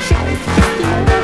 show. You know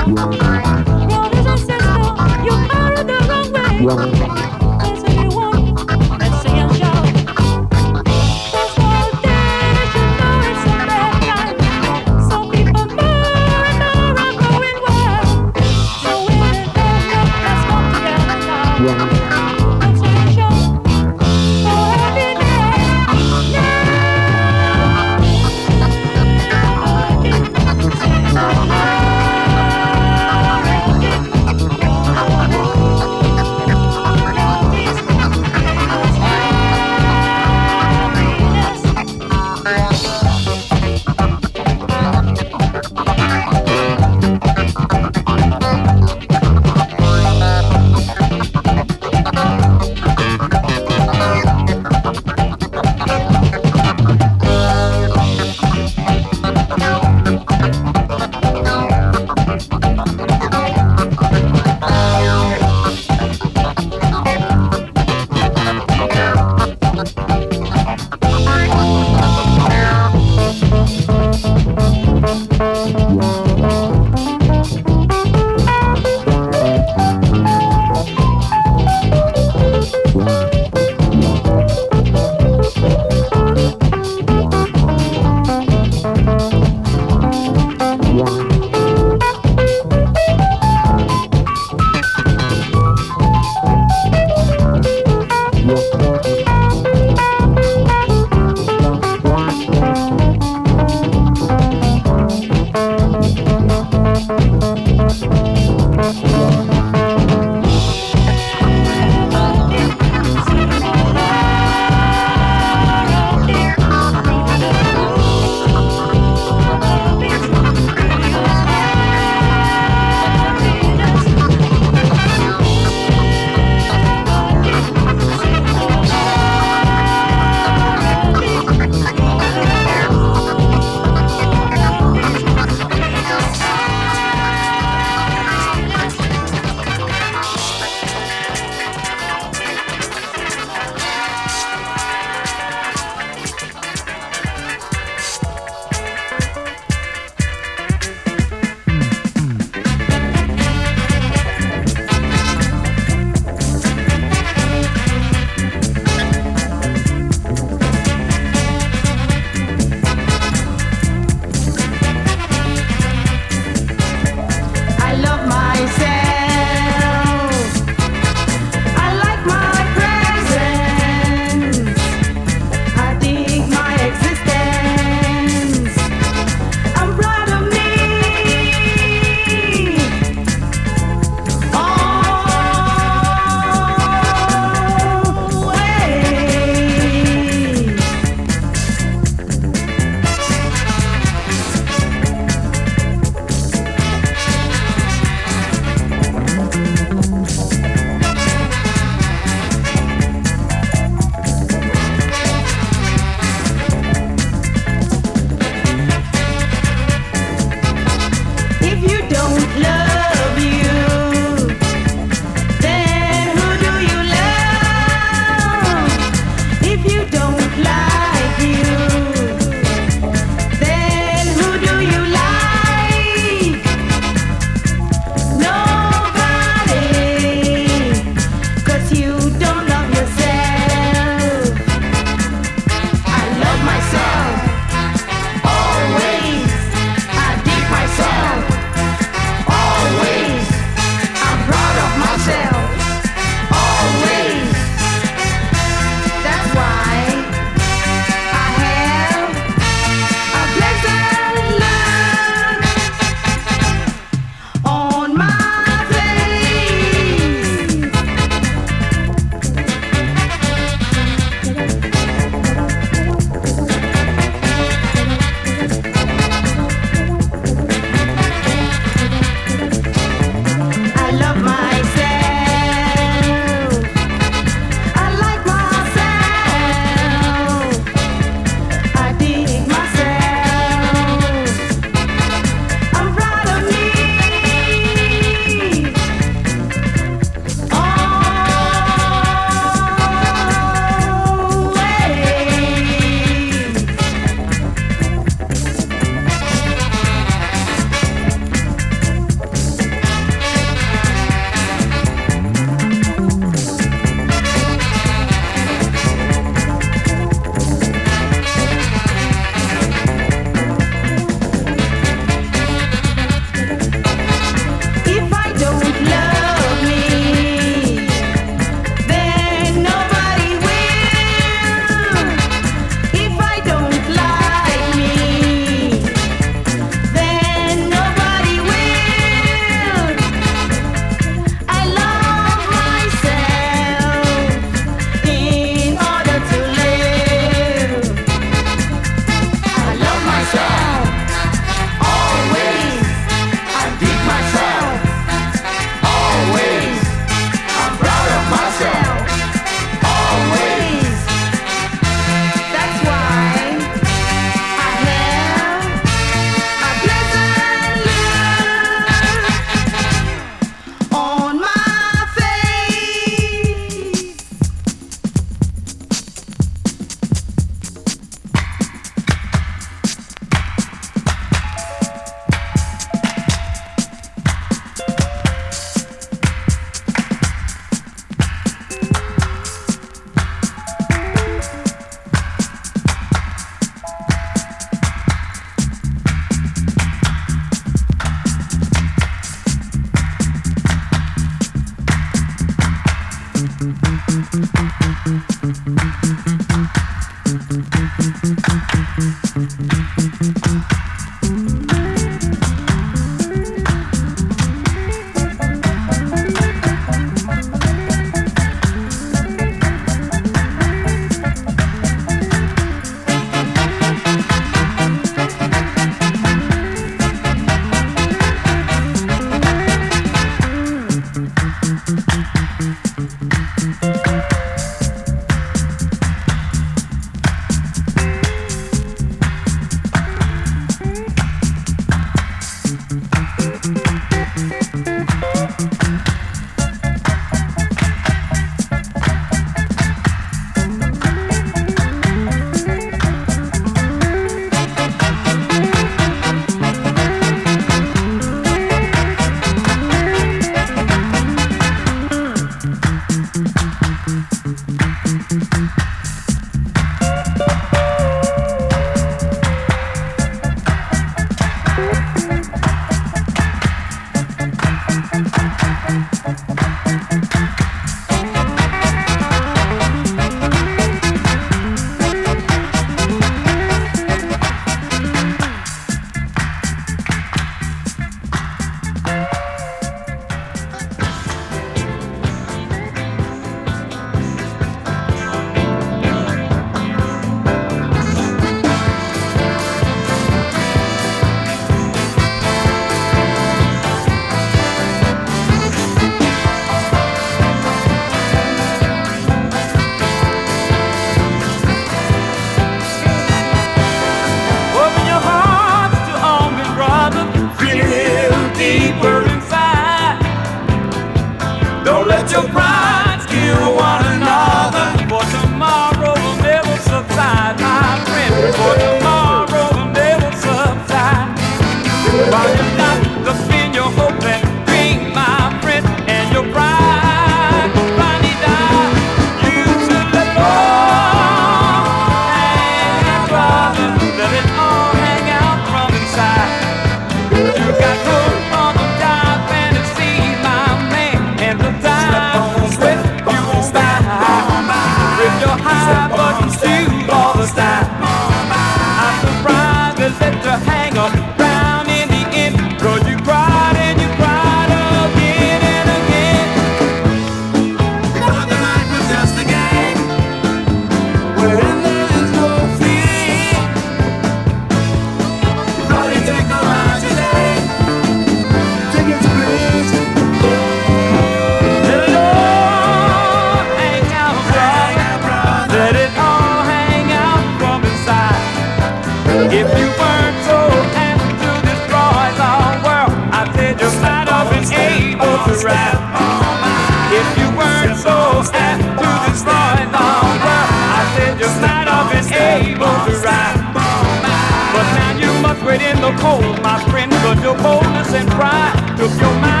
cold, my friend, but your boldness and pride took your mind.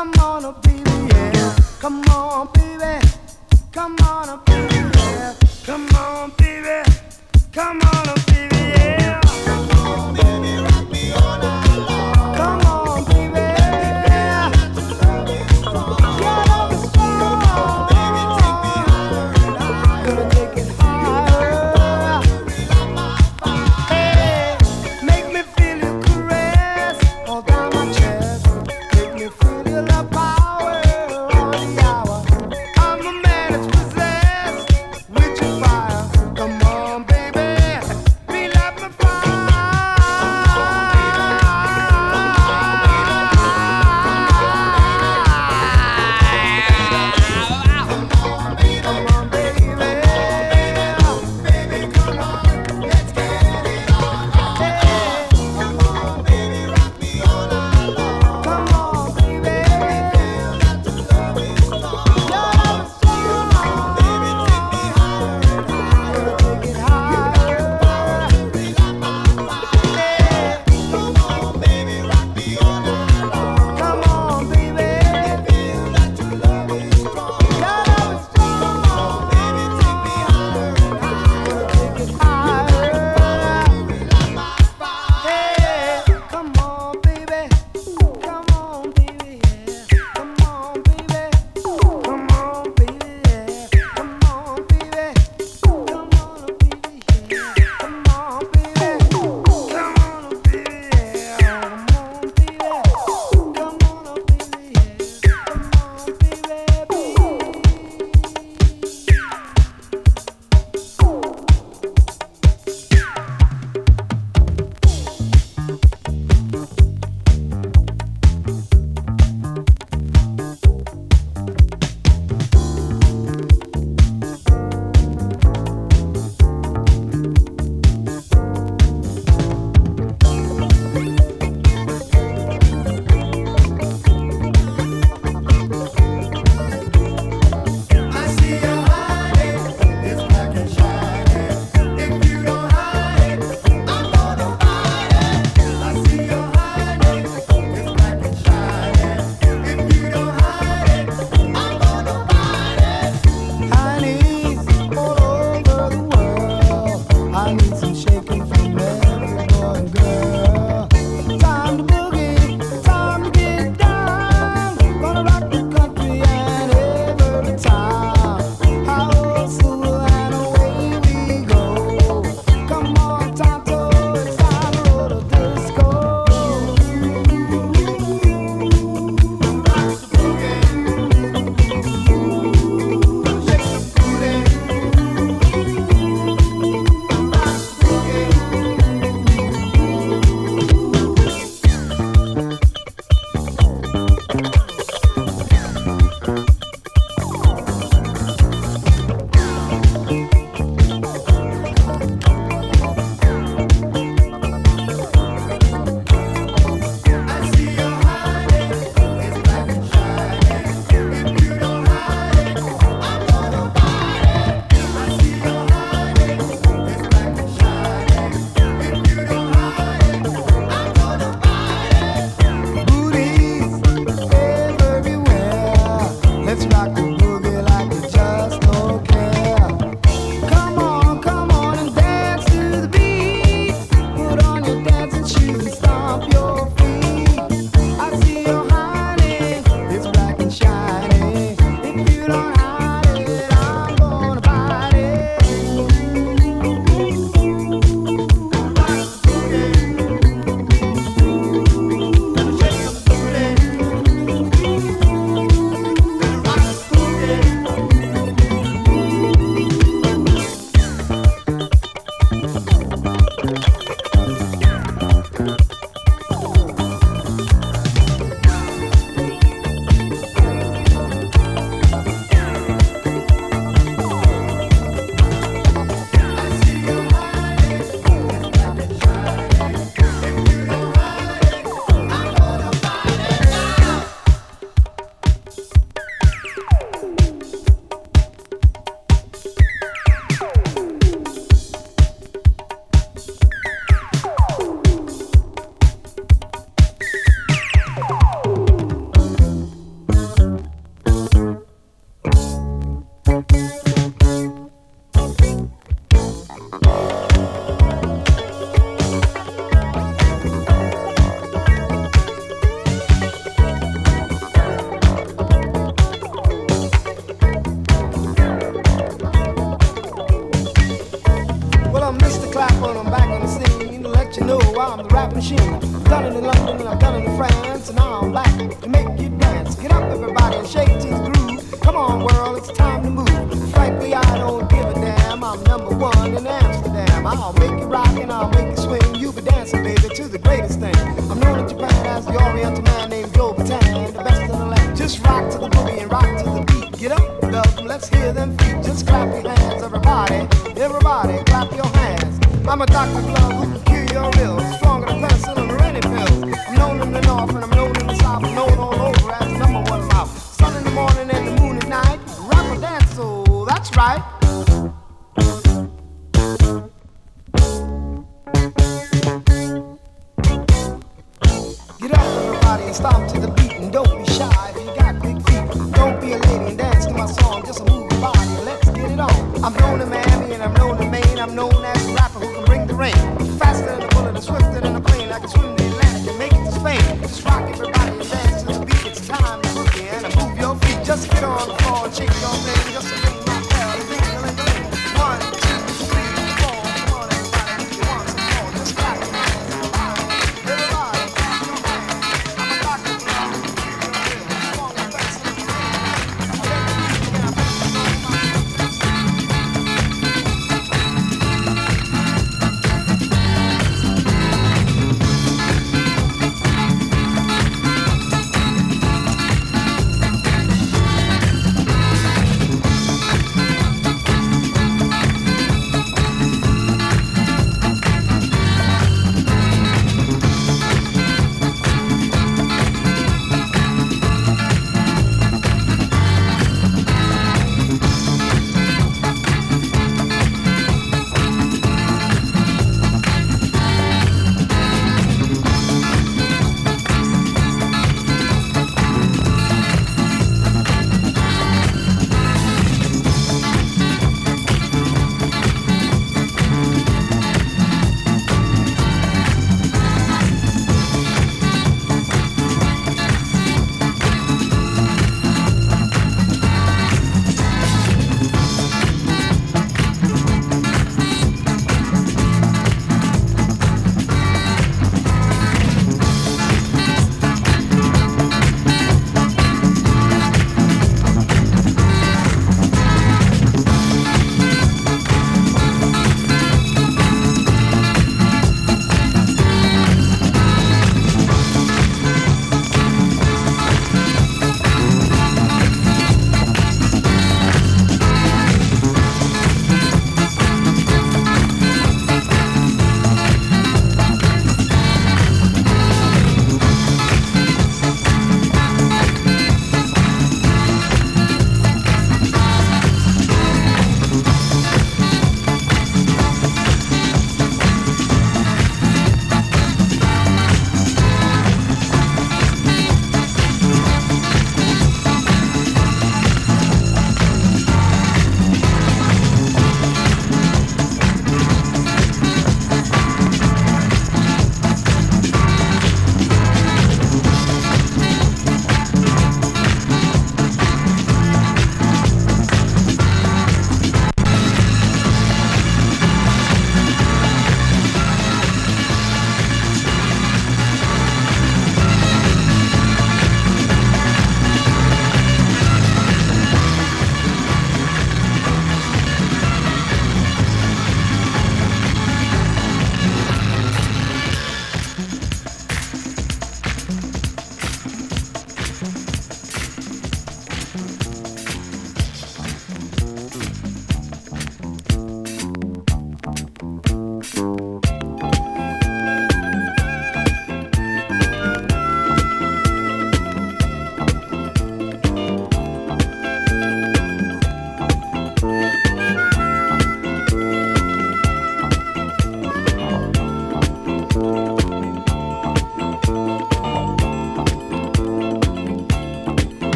Come on, oh baby, yeah. Come on, baby. Come on, oh baby, yeah. Come on, baby. Come on, oh